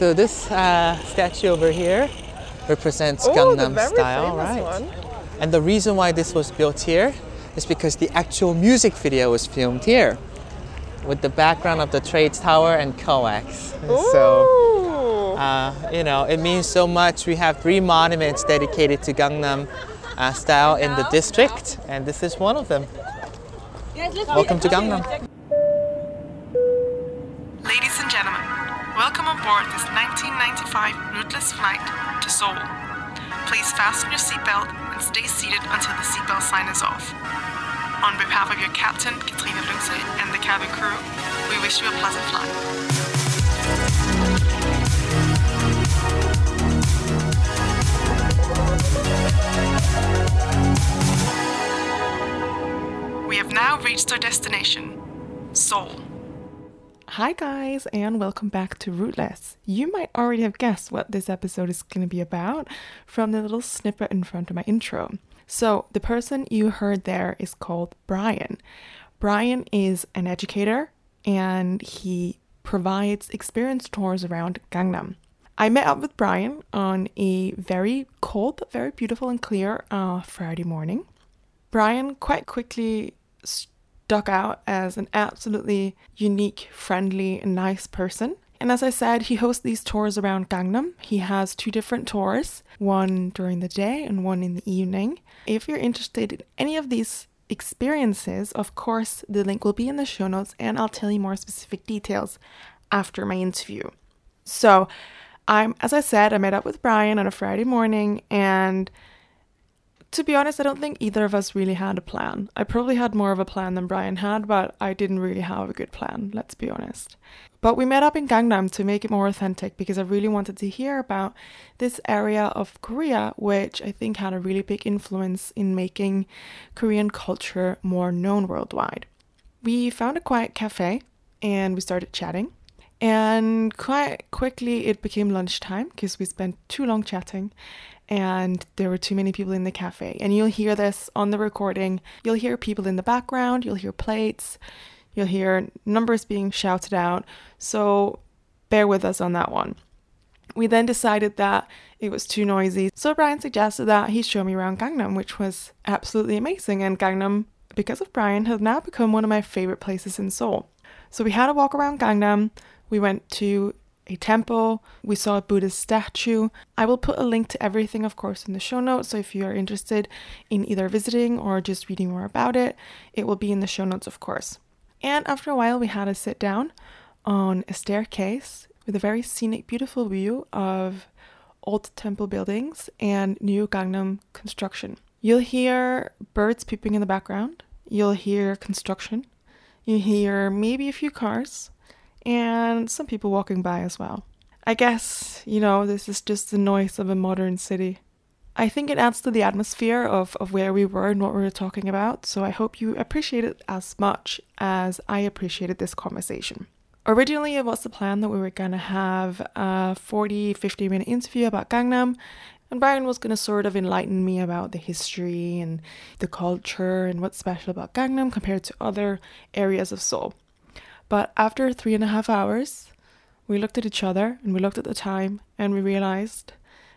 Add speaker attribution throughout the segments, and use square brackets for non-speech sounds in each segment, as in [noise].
Speaker 1: So this uh, statue over here represents
Speaker 2: Oh, the
Speaker 1: Gangnam
Speaker 2: very
Speaker 1: Style,
Speaker 2: famous
Speaker 1: right?
Speaker 2: one.
Speaker 1: And the reason why this was built here is because the actual music video was filmed here with the background of the trade tower and COEX. And So,
Speaker 2: Ooh.
Speaker 1: uh, you know, it means so much. We have three monuments dedicated to Gangnam uh, Style in the district, and this is one of them. Welcome to Gangnam.
Speaker 3: Welcome on board this 1995 rootless flight to Seoul. Please fasten your seatbelt and stay seated until the seatbelt sign is off. On behalf of your captain, Katrina Lungsø, and the cabin crew, we wish you a pleasant flight. We have now reached our destination, Seoul.
Speaker 2: Hi, guys, and welcome back to Rootless. You might already have guessed what this episode is going to be about from the little snippet in front of my intro. So, the person you heard there is called Brian. Brian is an educator and he provides experience tours around Gangnam. I met up with Brian on a very cold but very beautiful and clear uh, Friday morning. Brian quite quickly stuck out as an absolutely unique, friendly, and nice person. And as I said, he hosts these tours around Gangnam. He has two different tours, one during the day and one in the evening. If you're interested in any of these experiences, of course, the link will be in the show notes and I'll tell you more specific details after my interview. So, I'm as I said, I met up with Brian on a Friday morning and to be honest, I don't think either of us really had a plan. I probably had more of a plan than Brian had, but I didn't really have a good plan, let's be honest. But we met up in Gangnam to make it more authentic because I really wanted to hear about this area of Korea, which I think had a really big influence in making Korean culture more known worldwide. We found a quiet cafe and we started chatting. And quite quickly, it became lunchtime because we spent too long chatting and there were too many people in the cafe. And you'll hear this on the recording. You'll hear people in the background, you'll hear plates, you'll hear numbers being shouted out. So bear with us on that one. We then decided that it was too noisy. So Brian suggested that he show me around Gangnam, which was absolutely amazing. And Gangnam, because of Brian, has now become one of my favorite places in Seoul. So we had a walk around Gangnam. We went to a temple. We saw a Buddhist statue. I will put a link to everything, of course, in the show notes. So if you are interested in either visiting or just reading more about it, it will be in the show notes, of course. And after a while, we had a sit down on a staircase with a very scenic, beautiful view of old temple buildings and new Gangnam construction. You'll hear birds peeping in the background. You'll hear construction. You hear maybe a few cars and some people walking by as well. I guess, you know, this is just the noise of a modern city. I think it adds to the atmosphere of, of where we were and what we were talking about, so I hope you appreciate it as much as I appreciated this conversation. Originally, it was the plan that we were to have a 40 50 minute interview about Gangnam, and Brian was to sort of enlighten me about the history and the culture and what's special about Gangnam compared to other areas of Seoul. But after three and a half hours, we looked at each other and we looked at the time and we realized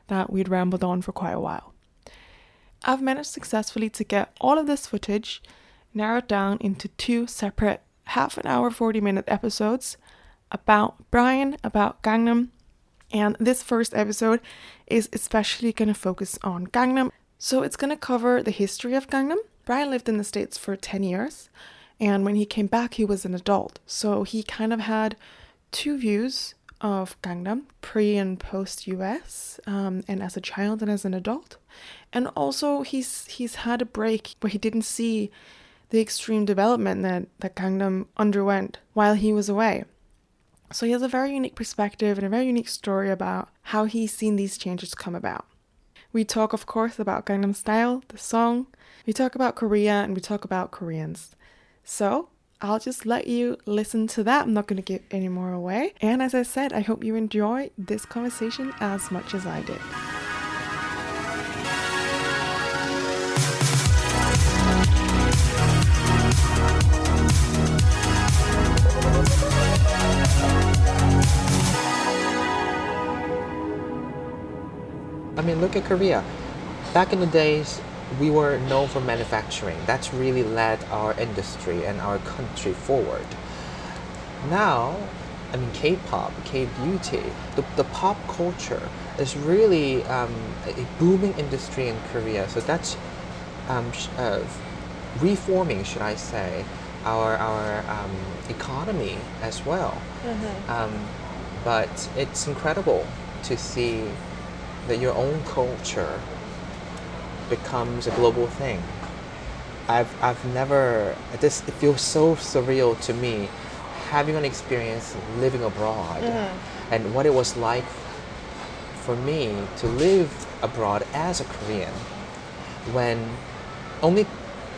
Speaker 2: that we'd rambled on for quite a while. I've managed successfully to get all of this footage narrowed down into two separate half an hour, 40 minute episodes about Brian, about Gangnam. And this first episode is especially going to focus on Gangnam. So it's going to cover the history of Gangnam. Brian lived in the States for 10 years. And when he came back, he was an adult. So he kind of had two views of Gangnam, pre and post US, um, and as a child and as an adult. And also, he's he's had a break where he didn't see the extreme development that, that Gangnam underwent while he was away. So he has a very unique perspective and a very unique story about how he's seen these changes come about. We talk, of course, about Gangnam Style, the song. We talk about Korea and we talk about Koreans. So I'll just let you listen to that. I'm not going to give any more away. And as I said, I hope you enjoy this conversation as much as I did.
Speaker 1: I mean, look at Korea. Back in the days, we were known for manufacturing. That's really led our industry and our country forward. Now, I mean, K-pop, K-beauty, the, the pop culture is really um, a booming industry in Korea. So that's um, sh- uh, reforming, should I say, our our um, economy as well. Um, but it's incredible to see that your own culture becomes a global thing. I've, I've never, this it feels so surreal to me having an experience living abroad and what it was like for me to live abroad as a Korean when only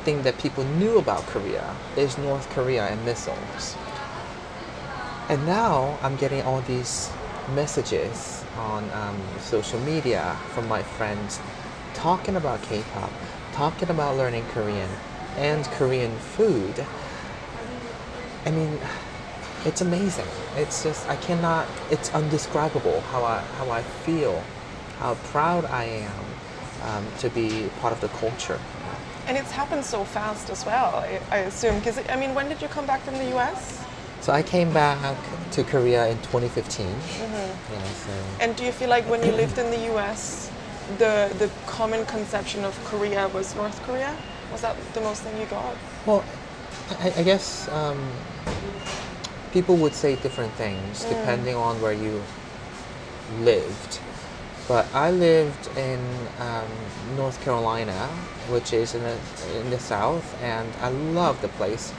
Speaker 1: thing that people knew about Korea is North Korea and missiles. And now I'm getting all these messages on um, social media from my friends talking about K-pop, talking about learning Korean and Korean food. I mean, it's amazing. It's just I cannot. It's undescribable how I how I feel, how proud I am um, to be part of the culture.
Speaker 3: And it's happened so fast as well, I, I assume. Because, I mean, when did you come back from the US?
Speaker 1: So I came back to Korea in 2015.
Speaker 3: Mm-hmm.
Speaker 1: Yeah, so
Speaker 3: And do you feel like when you lived in the US, the, the common conception of Korea was North Korea? Was that the most thing you got?
Speaker 1: Well, I, I guess um, people would say different things depending on where you lived. But I lived in um, North Carolina, which is in the, in the south, and I love the place.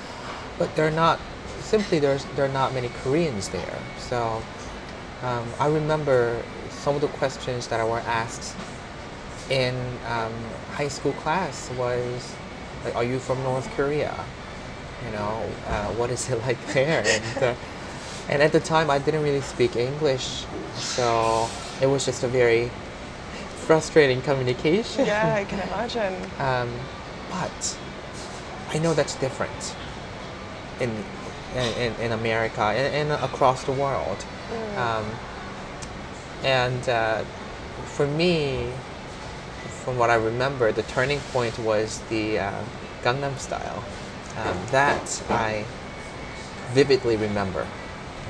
Speaker 1: But there are not simply there's there are not many Koreans there. So um, I remember some of the questions that I were asked in um, high school class was like, "Are you from North Korea?" You know, uh, what is it [laughs] like there? And uh, and at the time, I didn't really speak English, so it was just a very frustrating communication.
Speaker 3: Yeah, I can imagine. [laughs]
Speaker 1: Um, but I know that's different in in, in America and, and across the world. Um, and uh, for me, from what I remember, the turning point was the uh, Gangnam Style. Um, that I vividly remember.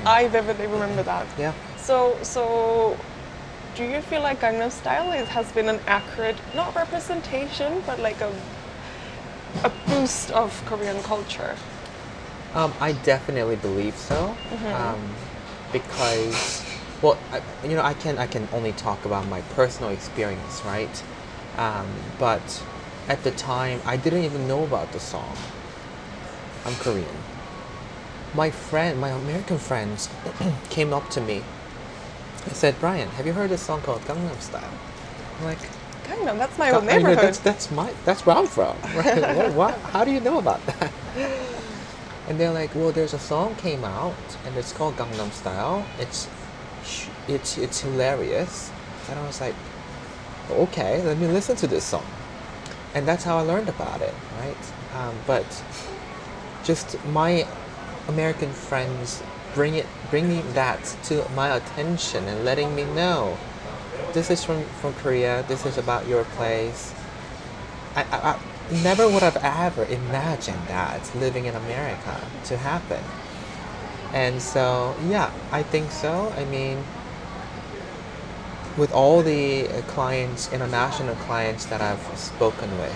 Speaker 3: I vividly remember that.
Speaker 1: Yeah.
Speaker 3: So, so do you feel like Gangnam Style is, has been an accurate, not representation, but like a, a boost of Korean culture?
Speaker 1: Um, I definitely believe so, um, because, well, I, you know, I can I can only talk about my personal experience, right? Um, but at the time, I didn't even know about the song. I'm Korean. My friend, my American friends, [clears throat] came up to me and said, "Brian, have you heard a song called Gangnam Style?" I'm like,
Speaker 3: Gangnam, that's my
Speaker 1: "Ga-
Speaker 3: old
Speaker 1: I know,
Speaker 3: neighborhood.
Speaker 1: that's that's my that's where I'm from. [laughs] Right? what, what? How do you know about that? [laughs] And they're like, well, there's a song came out, and it's called Gangnam Style. It's it's it's hilarious. And I was like, okay, let me listen to this song. And that's how I learned about it, right? Um, but just my American friends bring it bringing that to my attention and letting me know this is from from Korea. This is about your place. I, I, I never would have ever imagined that living in America to happen. And so, yeah, I think so. I mean, with all the uh, clients, international clients that I've spoken with,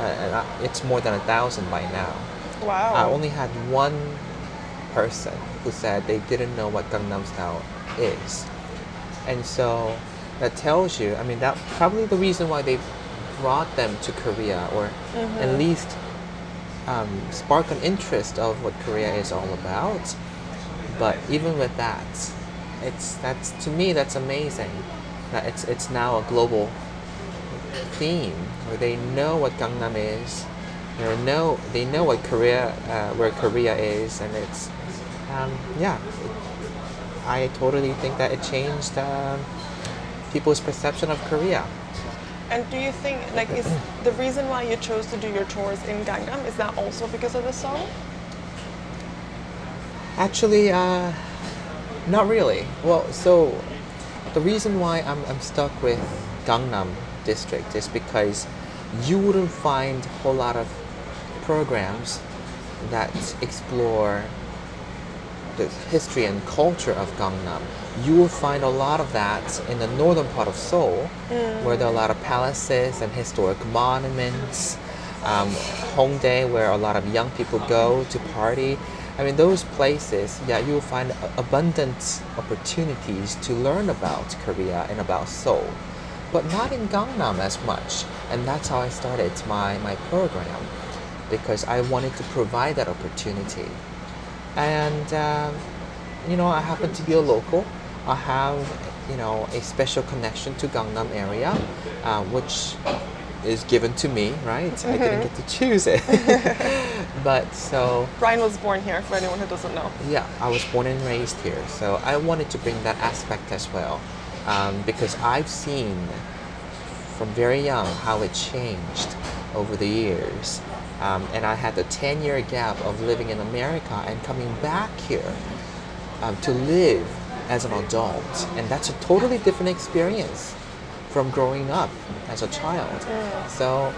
Speaker 1: uh, I- it's more than a thousand by now.
Speaker 3: wow.
Speaker 1: I only had one person who said they didn't know what Gangnam Style is. And so that tells you, I mean, that probably the reason why they brought them to Korea or at least um, spark an interest of what Korea is all about. But even with that, it's that's to me that's amazing. That it's it's now a global theme where they know what Gangnam is, they know they know what Korea uh, where Korea is, and it's um, yeah. I totally think that it changed um people's perception of Korea.
Speaker 3: And do you think, like, is [clears throat] the reason why you chose to do your tours in Gangnam is that also because of the song?
Speaker 1: Actually, uh, not really. Well, so the reason why I'm, I'm stuck with Gangnam district is because you wouldn't find a whole lot of programs that explore the history and culture of Gangnam. You will find a lot of that in the northern part of Seoul, where there are a lot of palaces and historic monuments. Um, Hongdae, where a lot of young people go to party. I mean, those places, yeah, you will find abundant opportunities to learn about Korea and about Seoul, but not in Gangnam as much. And that's how I started my, my program because I wanted to provide that opportunity. And, um, you know, I happen to be a local. I have, you know, a special connection to Gangnam area, uh, which is given to me, right? I didn't get to choose it. [laughs] but so,
Speaker 4: Brian was born here, for anyone who doesn't know.
Speaker 1: yeah, I was born and raised here, so I wanted to bring that aspect as well, um, because I've seen from very young how it changed over the years, um, and I had the ten-year gap of living in America and coming back here um, to live as an adult, and that's a totally different experience from growing up as a child. So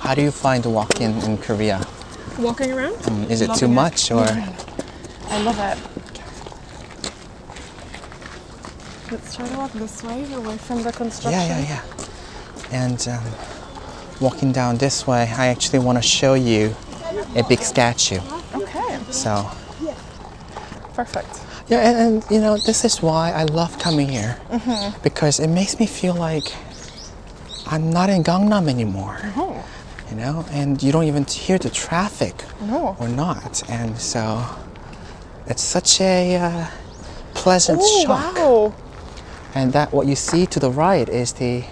Speaker 1: How do you find walking in Korea?
Speaker 4: Walking around?
Speaker 1: Um, is it too
Speaker 4: Loving it.
Speaker 1: much or? [laughs]
Speaker 4: I love it. Let's try to walk this way, away from the construction.
Speaker 1: Yeah, yeah, yeah. And um, walking down this way, I actually want to show you a big statue.
Speaker 4: Okay,
Speaker 1: So, Yeah.
Speaker 4: perfect.
Speaker 1: yeah, and, and you know, this is why I love coming here because it makes me feel like I'm not in Gangnam anymore.
Speaker 4: Oh,
Speaker 1: You know, and you don't even hear the traffic
Speaker 4: no.
Speaker 1: or not, and so it's such a uh, pleasant
Speaker 4: Oh,
Speaker 1: shock.
Speaker 4: wow.
Speaker 1: And that what you see to the right is the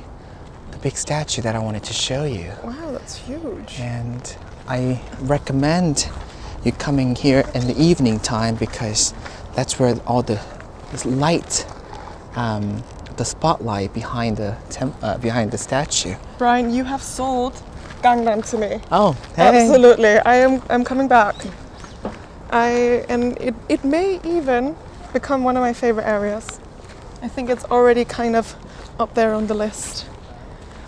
Speaker 1: the big statue that I wanted to show you.
Speaker 4: Wow, that's huge.
Speaker 1: And I recommend you coming here in the evening time because that's where all the this light, um, the spotlight behind the temp, uh, behind the statue.
Speaker 4: Brian, you have sold Gangnam to me.
Speaker 1: Oh,
Speaker 4: Absolutely. I am I'm coming back. I and it, it may even become one of my favorite areas. I think it's already kind of up there on the list.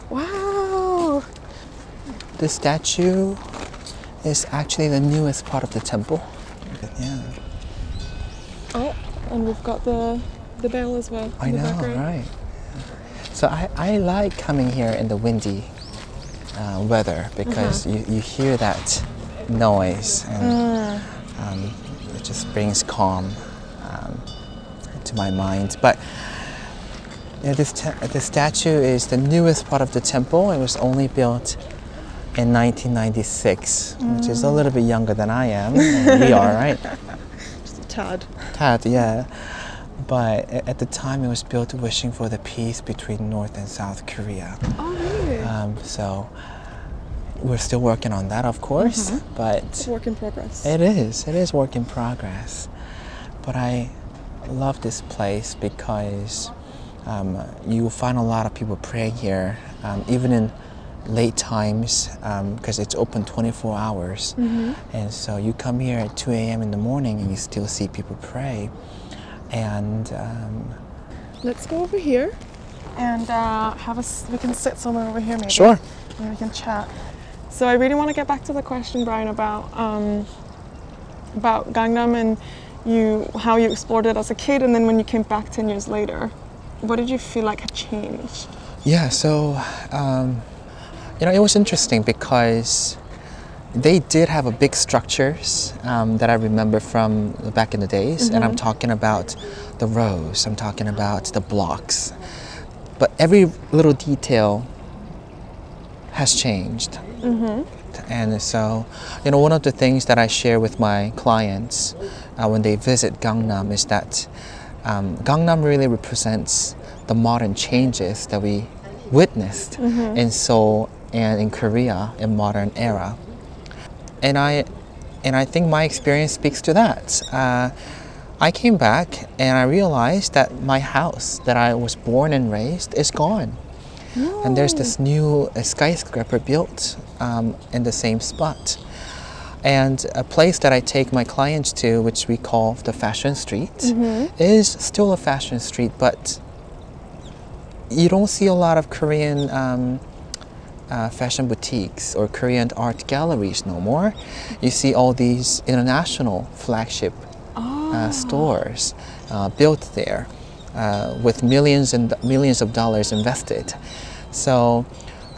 Speaker 4: Wow.
Speaker 1: The statue is actually the newest part of the temple. Yeah,
Speaker 4: Oh, and we've got the the bell as well.
Speaker 1: I know,
Speaker 4: background.
Speaker 1: right? So I, I like coming here in the windy uh, weather because you, you hear that noise and um, it just brings calm to my mind. But yeah, this te- the statue is the newest part of the temple. It was only built in 1996, which is a little bit younger than I am. we are, right? [laughs]
Speaker 4: Just a tad.
Speaker 1: Tad, yeah. But at the time, it was built wishing for the peace between North and South Korea.
Speaker 4: Oh really?
Speaker 1: Um, so we're still working on that, of course. But
Speaker 4: it's a work in progress.
Speaker 1: it is. It is work in progress. But I love this place because um, you will find a lot of people praying here, um, even in late times, because it's open 24 hours. And so you come here at 2 a.m. in the morning and you still see people pray. And um,
Speaker 4: Let's go over here and uh, have a. s- We can sit somewhere over here maybe.
Speaker 1: sure.
Speaker 4: and we can chat. So I really want to get back to the question, Brian, about um, about Gangnam and you how you explored it as a kid, and then when you came back ten years later, what did you feel like had changed?
Speaker 1: Yeah, so um, you know, it was interesting because they did have a big structures um, that I remember from back in the days, and I'm talking about the rows. I'm talking about the blocks, but every little detail has changed. And so, you know, one of the things that I share with my clients uh, when they visit Gangnam is that um, Gangnam really represents the modern changes that we witnessed in Seoul and in Korea in modern era. And I, and I think my experience speaks to that. Uh, I came back and I realized that my house that I was born and raised is gone. And there's this new skyscraper built um, in the same spot. And a place that I take my clients to, which we call the fashion street, is still a fashion street, but you don't see a lot of Korean um, uh, fashion boutiques or Korean art galleries no more. You see all these international flagship uh, stores uh, built there uh, with millions and millions of dollars invested. So,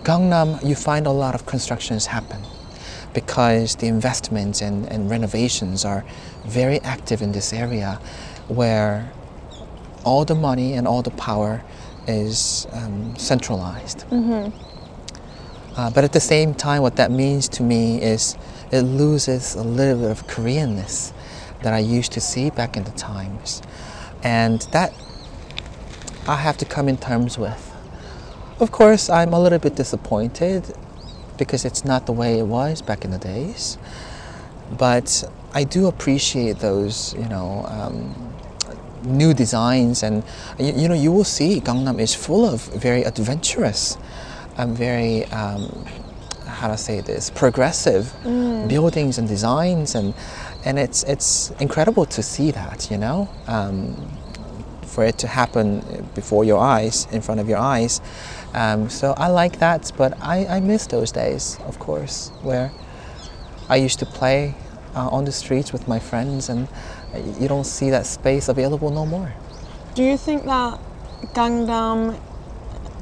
Speaker 1: Gangnam, you find a lot of constructions happen because the investments and, and renovations are very active in this area where all the money and all the power is um, centralized. Uh, but at the same time, what that means to me is it loses a little bit of Koreanness that I used to see back in the times. And that I have to come in terms with. Of course, I'm a little bit disappointed because it's not the way it was back in the days. But I do appreciate those, you know, um, new designs, and you, you know, you will see Gangnam is full of very adventurous and very, um, how to say this, progressive buildings and designs, and and it's it's incredible to see that, you know. Um, for it to happen before your eyes, in front of your eyes. Um, so I like that, but I, I miss those days, of course, where I used to play uh, on the streets with my friends, and you don't see that space available no more.
Speaker 2: Do you think that Gangnam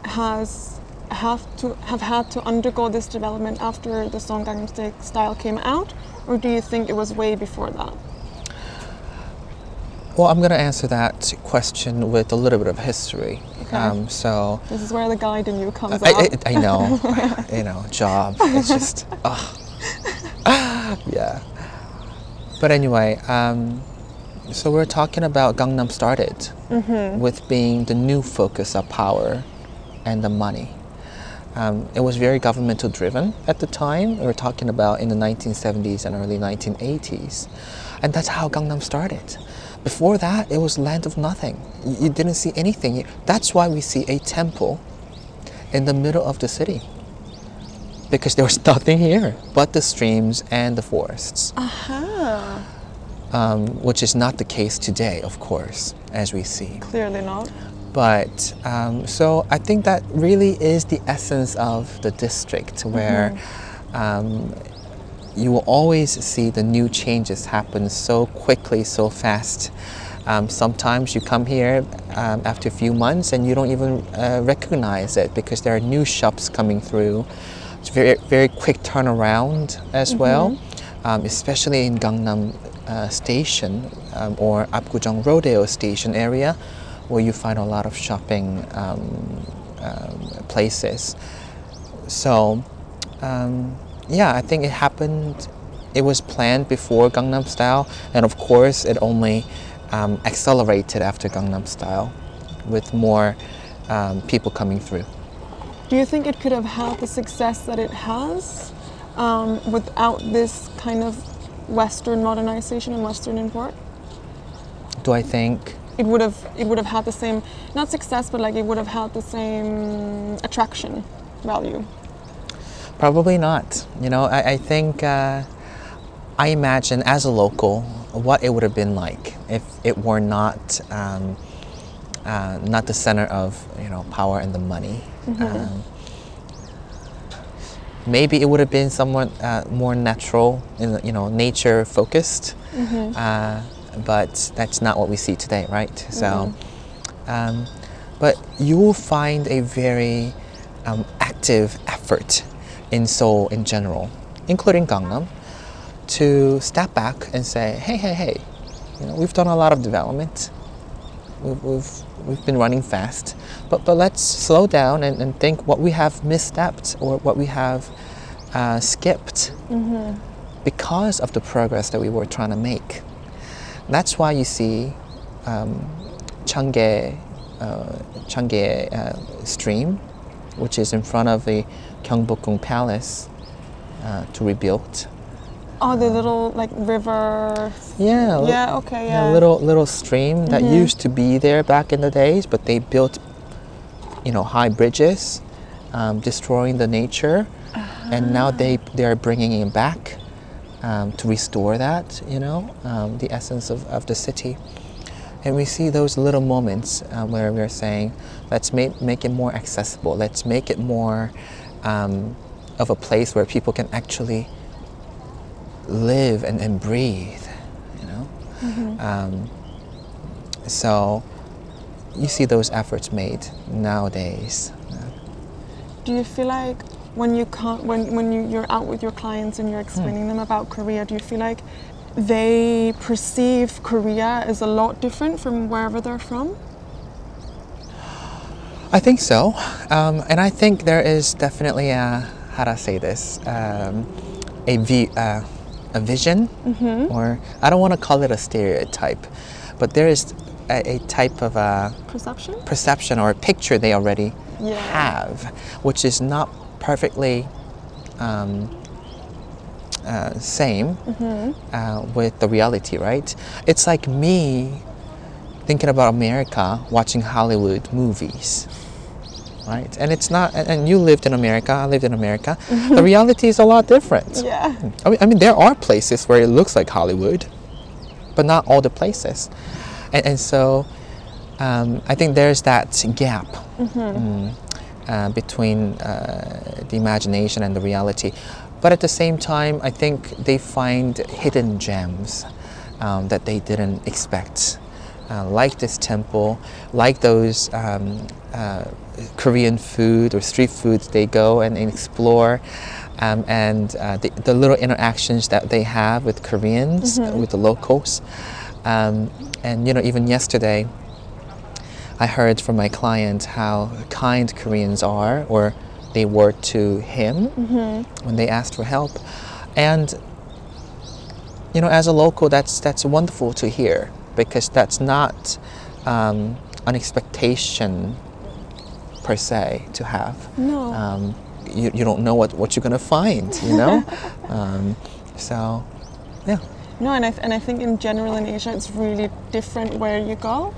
Speaker 2: has have to have had to undergo this development after the song Gangnam Style came out, or do you think it was way before that?
Speaker 1: Well, I'm going to answer that question with a little bit of history.
Speaker 2: Okay.
Speaker 1: Um, so
Speaker 2: This is where the guide in you comes
Speaker 1: I,
Speaker 2: out.
Speaker 1: I, I know, [laughs] you know, job. It's just, [laughs] ugh. yeah. But anyway, um, so we're talking about Gangnam started with being the new focus of power and the money. Um, it was very governmental driven at the time. We were talking about in the 1970s and early 1980s. And that's how Gangnam started. Before that, it was land of nothing. You, you didn't see anything. That's why we see a temple in the middle of the city. Because there was [laughs] nothing here but the streams and the forests,
Speaker 2: Aha.
Speaker 1: um, which is not the case today, of course, as we see.
Speaker 2: Clearly not.
Speaker 1: But um, so I think that really is the essence of the district where um, you will always see the new changes happen so quickly, so fast. Um, sometimes you come here um, after a few months and you don't even uh, recognize it because there are new shops coming through. It's very very quick turnaround as well, um, especially in Gangnam uh, Station um, or Apgujeong Rodeo Station area, where you find a lot of shopping um, um, places. So, um, yeah, I think it happened. It was planned before Gangnam Style, and of course, it only um, accelerated after Gangnam Style, with more um, people coming through.
Speaker 2: Do you think it could have had the success that it has um, without this kind of Western modernization and Western import?
Speaker 1: Do I think?
Speaker 2: It would have it would have had the same not success, but like it would have had the same attraction value.
Speaker 1: Probably not. You know, I, I think uh, I imagine as a local what it would have been like if it were not um, uh, not the center of you know power and the money. Um, maybe it would have been somewhat uh, more natural, the- you know, nature focused. Uh, but that's not what we see today, right? So, um, but you will find a very um, active effort in Seoul in general, including Gangnam, to step back and say, hey, hey, hey, you know, we've done a lot of development. We've, we've, we've been running fast, but, but let's slow down and, and think what we have misstepped or what we have uh, skipped because of the progress that we were trying to make. That's why you see um, Cheonggye, uh, Cheonggye uh, stream, which is in front of the Gyeongbokgung Palace, uh, to rebuild.
Speaker 4: Oh, the little like river.
Speaker 1: Yeah.
Speaker 4: Yeah. Okay. Yeah.
Speaker 1: a little little stream that
Speaker 4: Mhm.
Speaker 1: used to be there back in the days, but they built, you know, high bridges, um, destroying the nature, and now they they are bringing it back um, to restore that, you know, um, the essence of, of the city. And we see those little moments uh, where we're saying, let's make, make it more accessible. Let's make it more um, of a place where people can actually live and, and breathe, you know. Um, so you see those efforts made nowadays.
Speaker 4: Do you feel like when you can't, when when you, you're out with your clients and you're explaining them about Korea, do you feel like they perceive Korea as a lot different from wherever they're from?
Speaker 1: I think so, um, and I think there is definitely a how do I say this um, a vi- uh, a vision, or I don't want to call it a stereotype, but there is a, a type of a
Speaker 4: Perception?
Speaker 1: perception or a picture they already
Speaker 4: Yeah.
Speaker 1: have, which is not perfectly um, uh, same uh, with the reality, right? It's like me thinking about America, watching Hollywood movies, right? And it's not. And, you lived in America. I lived in America. [laughs] The reality is a lot different.
Speaker 4: Yeah.
Speaker 1: I mean, I mean, there are places where it looks like Hollywood, but not all the places. And, and so um, I think there's that gap mm, uh, between uh, the imagination and the reality. But at the same time, I think they find hidden gems um, that they didn't expect. Uh, like this temple, like those um, uh, Korean food or street foods they go and, and explore, um, and uh, the, the little interactions that they have with Koreans, uh, with the locals. Um, and you know, even yesterday, I heard from my client how kind Koreans are, or they were to him when they asked for help. And you know, as a local, that's that's wonderful to hear because that's not um, an expectation per se to have.
Speaker 4: No.
Speaker 1: Um, you, you don't know what, what you're gonna find, you know. [laughs] um, so, yeah.
Speaker 4: No, and I, and I think in general in Asia it's really different where you go.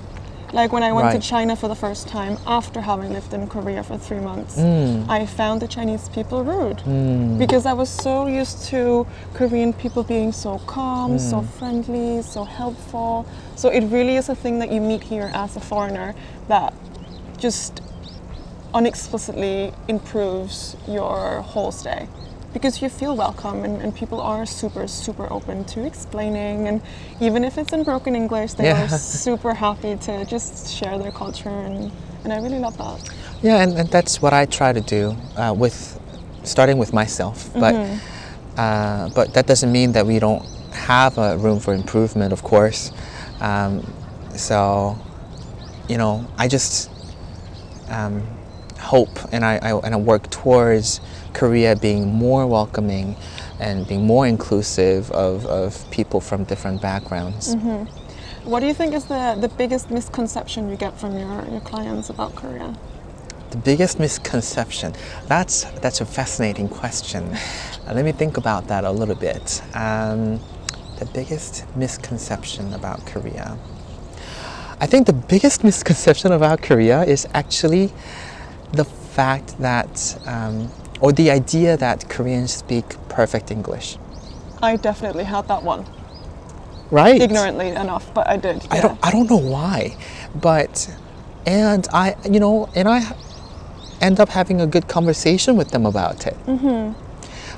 Speaker 4: Like when I went
Speaker 1: Right.
Speaker 4: to China for the first time after having lived in Korea for three months,
Speaker 1: Mm.
Speaker 4: I found the Chinese people rude
Speaker 1: Mm.
Speaker 4: because I was so used to Korean people being so calm, so
Speaker 1: Mm.
Speaker 4: friendly, so helpful. So it really is a thing that you meet here as a foreigner that just unexplicitly improves your whole stay because you feel welcome and, and people are super super open to explaining and even if it's in broken english they
Speaker 1: Yeah.
Speaker 4: are [laughs] super happy to just share their culture and, and i really love that
Speaker 1: Yeah, and, and that's what I try to do uh, with starting with myself. But uh, but that doesn't mean that we don't have a room for improvement, of course. Um, so you know, I just um, hope and I, I and I work towards Korea being more welcoming and being more inclusive of, of people from different backgrounds.
Speaker 4: what do you think is the, the biggest misconception you get from your, your clients about korea
Speaker 1: The biggest misconception. That's that's a fascinating question. [laughs] Let me think about that a little bit. Um, the biggest misconception about Korea. I think the biggest misconception about Korea is actually the fact that, um, or the idea that Koreans speak perfect English.
Speaker 4: i definitely had that one
Speaker 1: Right.
Speaker 4: ignorantly enough but i did
Speaker 1: I don't I don't know why, but and I you know and I end up having a good conversation with them about it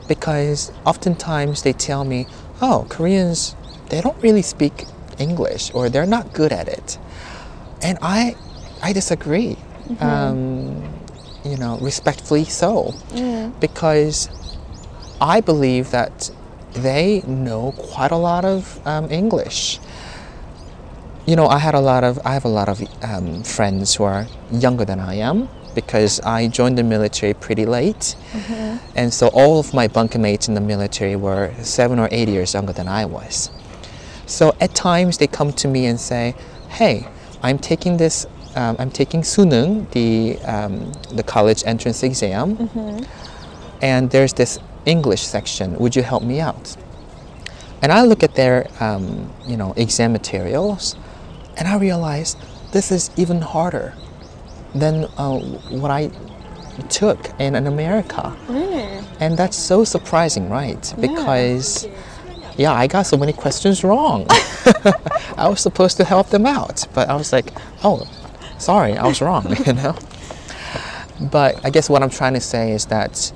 Speaker 1: because oftentimes they tell me, oh Koreans they don't really speak English or they're not good at it, and I I disagree. Um, you know, respectfully so, because I believe that they know quite a lot of um, English. You know, I had a lot of I have a lot of um, friends who are younger than I am because I joined the military pretty late, and so all of my bunkmates in the military were seven or eight years younger than I was. So at times they come to me and say, "Hey, I'm taking this. Um, I'm taking Suneung, the um, the college entrance exam, and there's this English section. Would you help me out?" And I look at their, um, you know, exam materials, and I realize this is even harder than uh, what I took in, in America.
Speaker 4: Really?
Speaker 1: And that's so surprising, right? Because, yeah, I got so many questions wrong. [laughs] [laughs] I was supposed to help them out, but I was like, oh, sorry, I was wrong, [laughs] you know? But I guess what I'm trying to say is that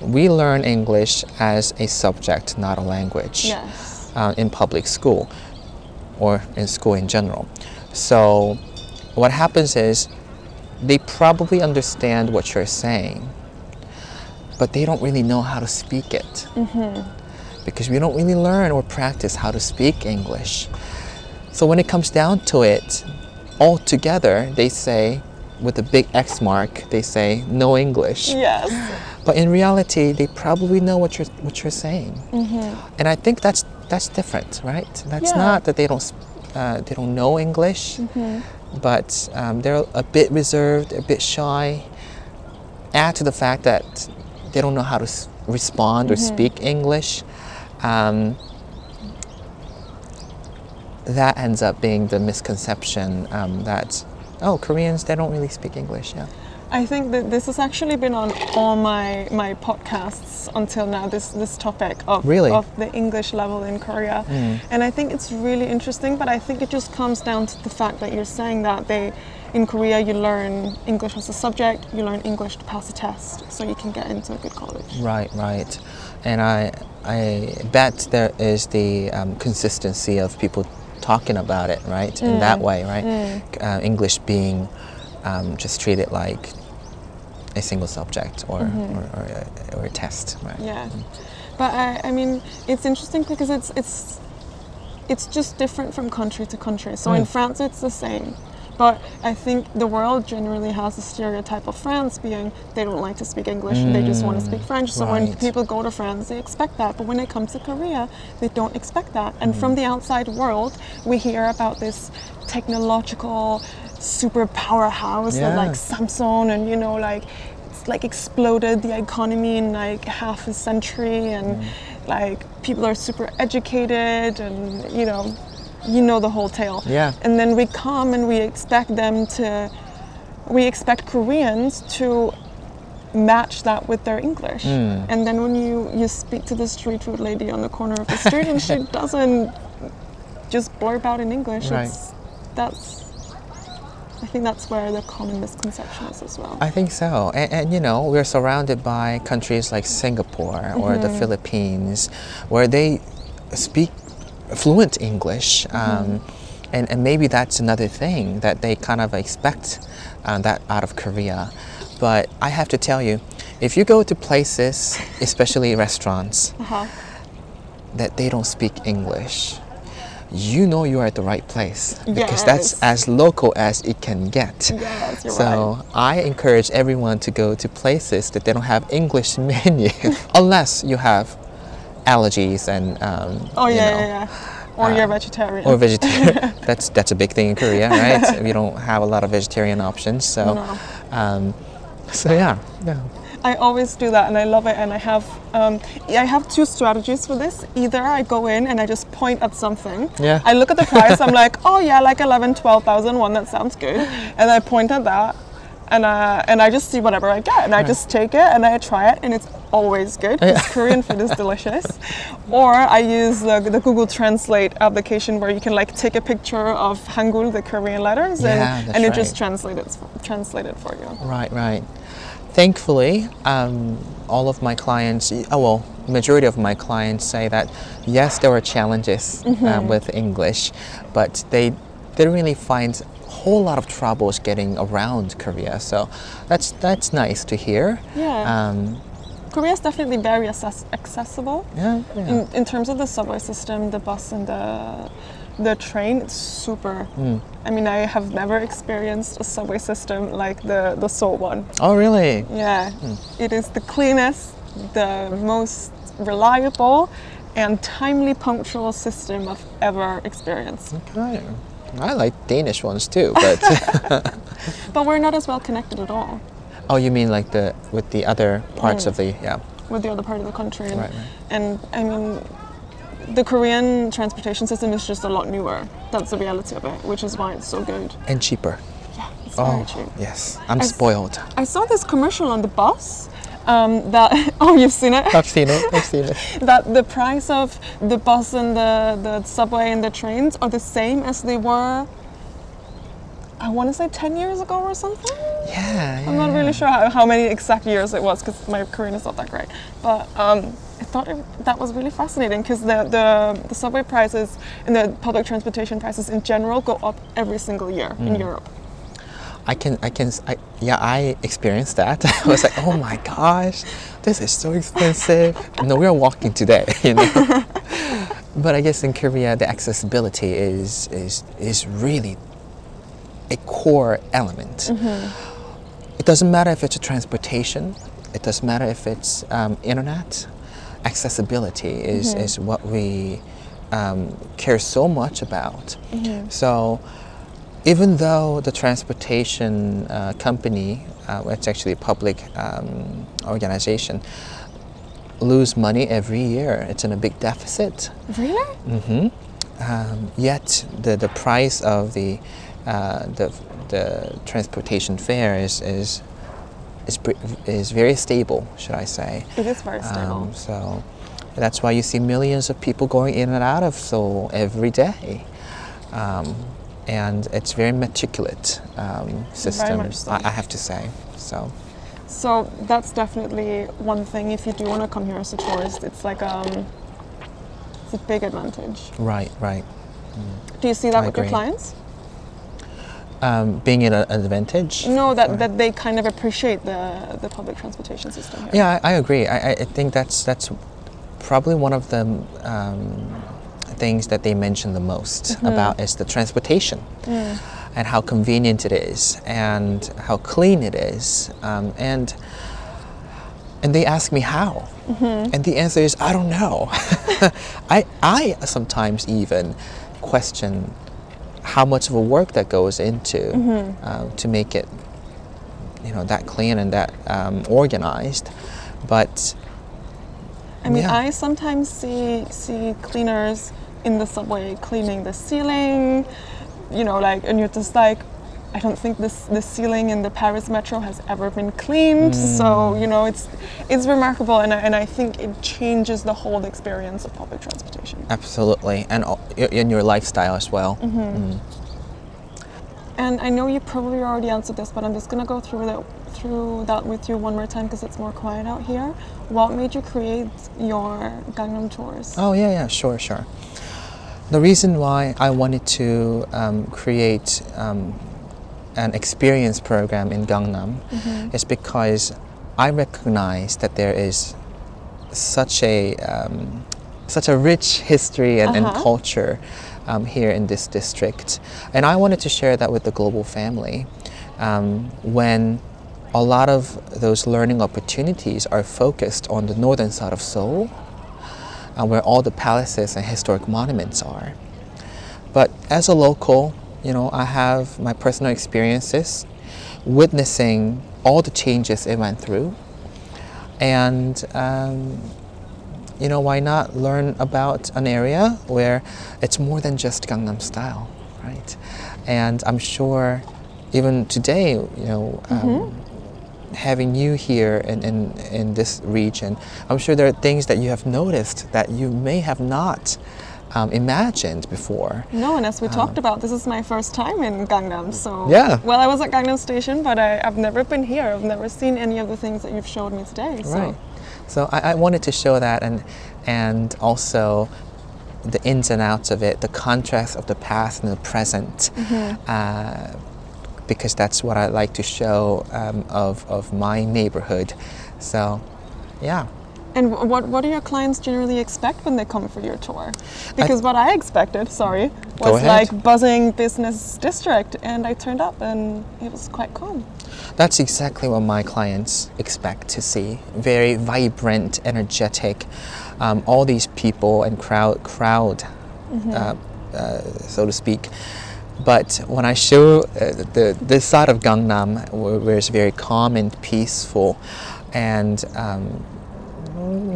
Speaker 1: we learn English as a subject, not a language,
Speaker 4: Yes.
Speaker 1: uh, in public school or in school in general. So, what happens is they probably understand what you're saying, but they don't really know how to speak it. Because we don't really learn or practice how to speak English. So when it comes down to it, all together they say, with a big X mark, they say no English.
Speaker 4: Yes.
Speaker 1: But in reality, they probably know what you're what you're saying, Mm-hmm. and I think that's that's different, right? That's
Speaker 4: Yeah.
Speaker 1: not that they don't uh, they don't know English, but um, they're a bit reserved, a bit shy. Add to the fact that they don't know how to s- respond or speak English. Um, that ends up being the misconception um, that oh Koreans they don't really speak English. Yeah.
Speaker 4: I think that this has actually been on all my my podcasts until now. This this topic of
Speaker 1: Really?
Speaker 4: of the English level in Korea, and I think it's really interesting. But I think it just comes down to the fact that you're saying that they. In Korea, you learn English as a subject. You learn English to pass a test, so you can get into a good college.
Speaker 1: Right, right. And I, I bet there is the um, consistency of people talking about it, right? In that mm. way, right? Mm. Uh, English being um, just treated like a single subject or, mm-hmm. or, or, a, or a test, right?
Speaker 4: Yeah, mm. but I, I mean, it's interesting because it's it's it's just different from country to country. So in France, it's the same. But I think the world generally has a stereotype of France being they don't like to speak English, they just want to speak mm, French. So when people go to France, they expect that. But when it comes to Korea, they don't expect that. And from mm. the outside world, we hear about this technological super powerhouse
Speaker 1: Yeah.
Speaker 4: like Samsung and you know like it's like exploded the economy in like half a century and mm. like people are super educated and you know you know the whole tale
Speaker 1: Yeah.
Speaker 4: and then we come and we expect them to we expect koreans to match that with their english
Speaker 1: Hmm.
Speaker 4: and then when you you speak to the street food lady on the corner of the street and she [laughs] doesn't just blurb out in english
Speaker 1: Right.
Speaker 4: it's, that's i think that's where the common misconception is as well
Speaker 1: I think so. And, and you know, we're surrounded by countries like Singapore or the Philippines where they speak fluent English. Um, and, and maybe that's another thing that they kind of expect uh, that out of Korea. But I have to tell you, if you go to places, especially restaurants,
Speaker 4: uh-huh.
Speaker 1: that they don't speak English, you know you are at the right place because that's as local as it can get.
Speaker 4: Yes, you're
Speaker 1: so I encourage everyone to go to places that they don't have English [laughs] menu, unless you have allergies and um,
Speaker 4: Oh
Speaker 1: you
Speaker 4: yeah,
Speaker 1: know,
Speaker 4: yeah, yeah. Or you're vegetarian.
Speaker 1: or vegetarian. [laughs] that's that's a big thing in Korea, right? [laughs] we don't have a lot of vegetarian options, so
Speaker 4: No.
Speaker 1: um, so yeah, yeah.
Speaker 4: I always do that, and I love it. And I have, um, I have two strategies for this. Either I go in and I just point at something.
Speaker 1: Yeah.
Speaker 4: I look at the price. I'm [laughs] like, oh yeah, like 11, 12,000 one. That sounds good. And I point at that, and uh, and I just see whatever I get, and I just take it and I try it, and it's always good. 'cause Korean food is delicious. Or I use the, the Google Translate application where you can like take a picture of Hangul, the Korean letters, and,
Speaker 1: Yeah, that's
Speaker 4: and it just
Speaker 1: right.
Speaker 4: translates it, translate it for you.
Speaker 1: Right, right. Thankfully, um, all of my clients, oh well, majority of my clients say that yes, there were challenges um, with English, but they didn't really find a whole lot of troubles getting around Korea. So that's that's nice to hear.
Speaker 4: Yeah.
Speaker 1: Um,
Speaker 4: Korea is definitely very access- accessible.
Speaker 1: yeah, yeah.
Speaker 4: In, in terms of the subway system, the bus and the the train, it's super. Hmm. I mean, I have never experienced a subway system like the the Seoul one.
Speaker 1: Oh, really?
Speaker 4: Yeah, hmm. it is the cleanest, the most reliable, and timely punctual system I've ever experienced.
Speaker 1: Okay. I like Danish ones too, but [laughs] [laughs]
Speaker 4: But we're not as well connected at all
Speaker 1: oh, you mean like the with the other parts of the yeah.
Speaker 4: with the other part of the country. And,
Speaker 1: Right, right.
Speaker 4: and I mean, the Korean transportation system is just a lot newer. That's the reality of it, which is why it's so good.
Speaker 1: And cheaper.
Speaker 4: Yeah, it's very
Speaker 1: Oh,
Speaker 4: cheap.
Speaker 1: yes. I'm
Speaker 4: I
Speaker 1: spoiled.
Speaker 4: I saw this commercial on the bus. Um, that [laughs] oh, you've seen it.
Speaker 1: I've seen it. I've seen it. [laughs]
Speaker 4: that the price of the bus and the, the subway and the trains are the same as they were I want to say 10 years ago or something.
Speaker 1: Yeah.
Speaker 4: I'm not really sure how, how many exact years it was because my Korean is not that great. But um, I thought it, that was really fascinating because the, the, the subway prices and the public transportation prices in general go up every single year in Europe.
Speaker 1: I can, I can, I, yeah, I experienced that. [laughs] I was like, oh my gosh, this is so expensive. no, we are walking today, [laughs] you know. [laughs] but I guess in Korea, the accessibility is is is really a core element. It doesn't matter if it's a transportation. It doesn't matter if it's um, internet. Accessibility is is what we um, care so much about. So even though the transportation uh, company, uh, it's actually a public um, organization, lose money every year. It's in a big deficit.
Speaker 4: Really?
Speaker 1: Mm-hmm. Um, yet the, the price of the, uh, the the transportation fare is is is, is very stable, should I say?
Speaker 4: It is very stable.
Speaker 1: Um, so that's why you see millions of people going in and out of Seoul every day. Um, and it's very meticulous um, system,
Speaker 4: so.
Speaker 1: I, I have to say. So
Speaker 4: So that's definitely one thing. If you do want to come here as a tourist, it's like um, it's a big advantage.
Speaker 1: right, right.
Speaker 4: Do you see that
Speaker 1: I
Speaker 4: with your clients?
Speaker 1: Um, being an an advantage.
Speaker 4: No, that,
Speaker 1: or-
Speaker 4: that they kind of appreciate the the public transportation system here.
Speaker 1: Yeah, I, I agree. I, I think that's that's probably one of the um, things that they mention the most about is the transportation and how convenient it is and how clean it is. Um, and and they ask me how, and the answer is I don't know. [laughs] I I sometimes even question how much of a work that goes into uh, to make it you know that clean and that um, organized but
Speaker 4: I mean,
Speaker 1: Yeah.
Speaker 4: I sometimes see see cleaners in the subway cleaning the ceiling, you know, like, and you're just like, I don't think this the ceiling in the Paris metro has ever been cleaned.
Speaker 1: Mm.
Speaker 4: So you know, it's it's remarkable, and I, and I think it changes the whole experience of public transportation.
Speaker 1: absolutely and in your lifestyle as well Mm.
Speaker 4: And I know you probably already answered this, but I'm just gonna go through that through that with you one more time because it's more quiet out here. What made you create your Gangnam tours?
Speaker 1: oh yeah yeah sure sure the reason why i wanted to um, create um, an experience program in gangnam is because i recognize that there is such a um, such a rich history and, and
Speaker 4: Uh-huh.
Speaker 1: culture um, here in this district, and I wanted to share that with the global family. Um, when a lot of those learning opportunities are focused on the northern side of Seoul, uh, where all the palaces and historic monuments are. But as a local, you know, I have my personal experiences witnessing all the changes it went through. And, um, you know, why not learn about an area where it's more than just Gangnam style, right? And I'm sure even today, you know, um, having you here in, in, in this region, I'm sure there are things that you have noticed that you may have not um, imagined before.
Speaker 4: No, and as we talked about, this is my first time in Gangnam. So
Speaker 1: Um, Yeah.
Speaker 4: Well, I was at Gangnam Station, but I, I've never been here. I've never seen any of the things that you've showed me today. So.
Speaker 1: Right. So I, I wanted to show that and and also the ins and outs of it, the contrast of the past and the present, uh, because that's what I like to show um, of of my neighborhood. So, yeah.
Speaker 4: And what what do your clients generally expect when they come for your tour? Because what I expected, sorry, was like buzzing business district, and I turned up and it was quite calm.
Speaker 1: That's exactly what my clients expect to see. Very vibrant, energetic, um, all these people and crowd, crowd, uh, uh, so to speak. But when I show uh, the this side of Gangnam, where, where it's very calm and peaceful, and um,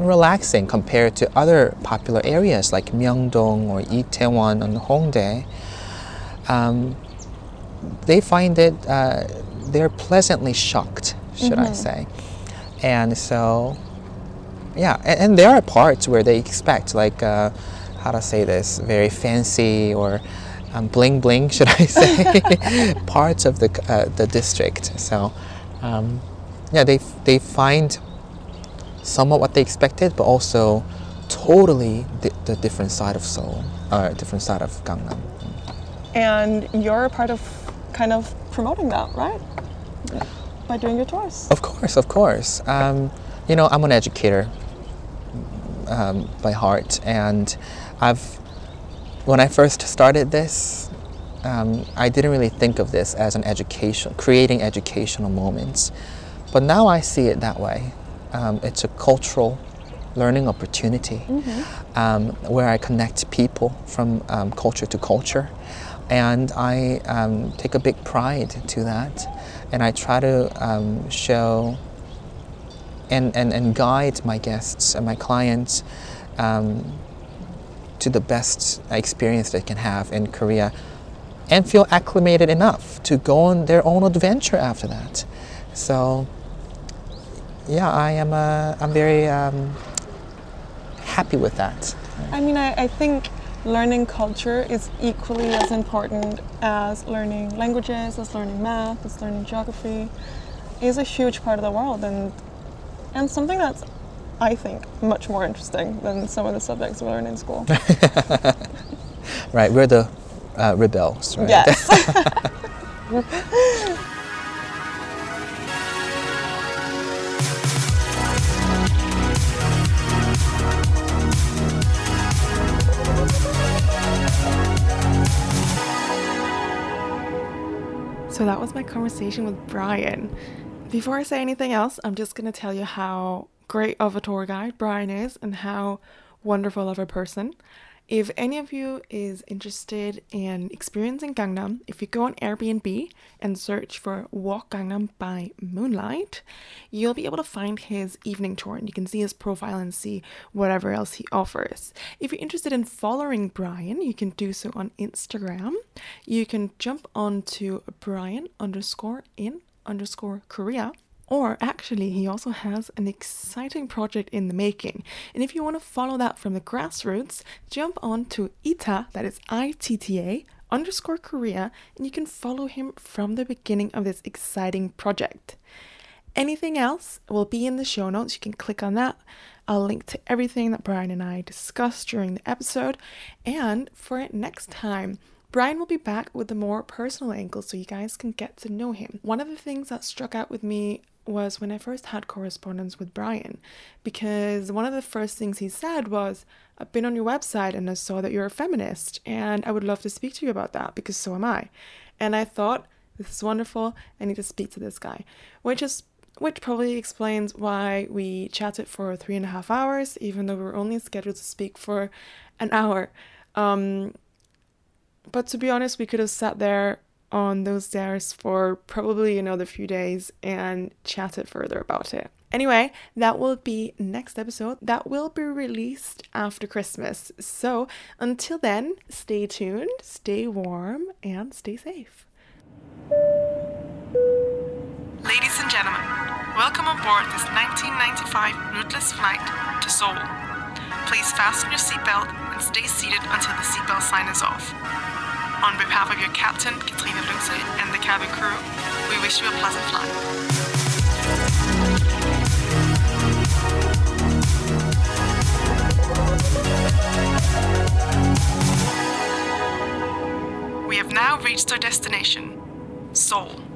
Speaker 1: relaxing compared to other popular areas like Myeongdong or Itaewon and Hongdae. Um, they find it, uh, they're pleasantly shocked, should I say. And so, yeah, and, and there are parts where they expect, like, uh, how to say this, very fancy or um, bling bling, [laughs] should I say, [laughs] parts of the, uh, the district. So, um, yeah, they, they find somewhat what they expected, but also totally the, the different side of Seoul, or different side of Gangnam.
Speaker 4: And you're a part of kind of promoting that, right? By doing your tours.
Speaker 1: Of course, of course. Um, you know, I'm an educator um, by heart, and I've when I first started this, um, I didn't really think of this as an education, creating educational moments, but now I see it that way. Um, it's a cultural learning opportunity um, where I connect people from um, culture to culture, and I um, take a big pride to that, and I try to um, show and, and, and guide my guests and my clients um, to the best experience they can have in Korea and feel acclimated enough to go on their own adventure after that. So, yeah, I am uh, I'm very um, happy with that.
Speaker 4: I mean, I, I think learning culture is equally as important as learning languages, as learning math, as learning geography. Is a huge part of the world and and something that's I think much more interesting than some of the subjects we learn in school. [laughs]
Speaker 1: Right, we're the uh, rebels, right?
Speaker 4: yes. [laughs] [laughs]
Speaker 2: So that was my conversation with Brian. Before I say anything else, I'm just going to tell you how great of a tour guide Brian is and how wonderful of a person. If any of you is interested in experiencing Gangnam, if you go on Airbnb and search for Walk Gangnam by Moonlight, you'll be able to find his evening tour and you can see his profile and see whatever else he offers. If you're interested in following Brian, you can do so on Instagram. You can jump onto Brian underscore in underscore Korea. Or actually, he also has an exciting project in the making. And if you want to follow that from the grassroots, jump on to ITTA, that is I T T A underscore Korea, and you can follow him from the beginning of this exciting project. Anything else will be in the show notes. You can click on that. I'll link to everything that Brian and I discussed during the episode. And for next time, Brian will be back with a more personal angle so you guys can get to know him. One of the things that struck out with me was when I first had correspondence with Brian, because one of the first things he said was, I've been on your website and I saw that you're a feminist, and I would love to speak to you about that because so am I. And I thought, this is wonderful, I need to speak to this guy, which is which probably explains why we chatted for three and a half hours, even though we were only scheduled to speak for an hour. Um, but to be honest, we could have sat there on those stairs for probably another few days and chatted further about it. Anyway, that will be next episode. That will be released after Christmas. So until then, stay tuned, stay warm, and stay safe.
Speaker 3: Ladies and gentlemen, welcome on board this 1995 rootless flight to Seoul. Please fasten your seatbelt and stay seated until the seatbelt sign is off. On behalf of your captain, Katrina Lungsø, and the cabin crew, we wish you a pleasant flight. We have now reached our destination, Seoul.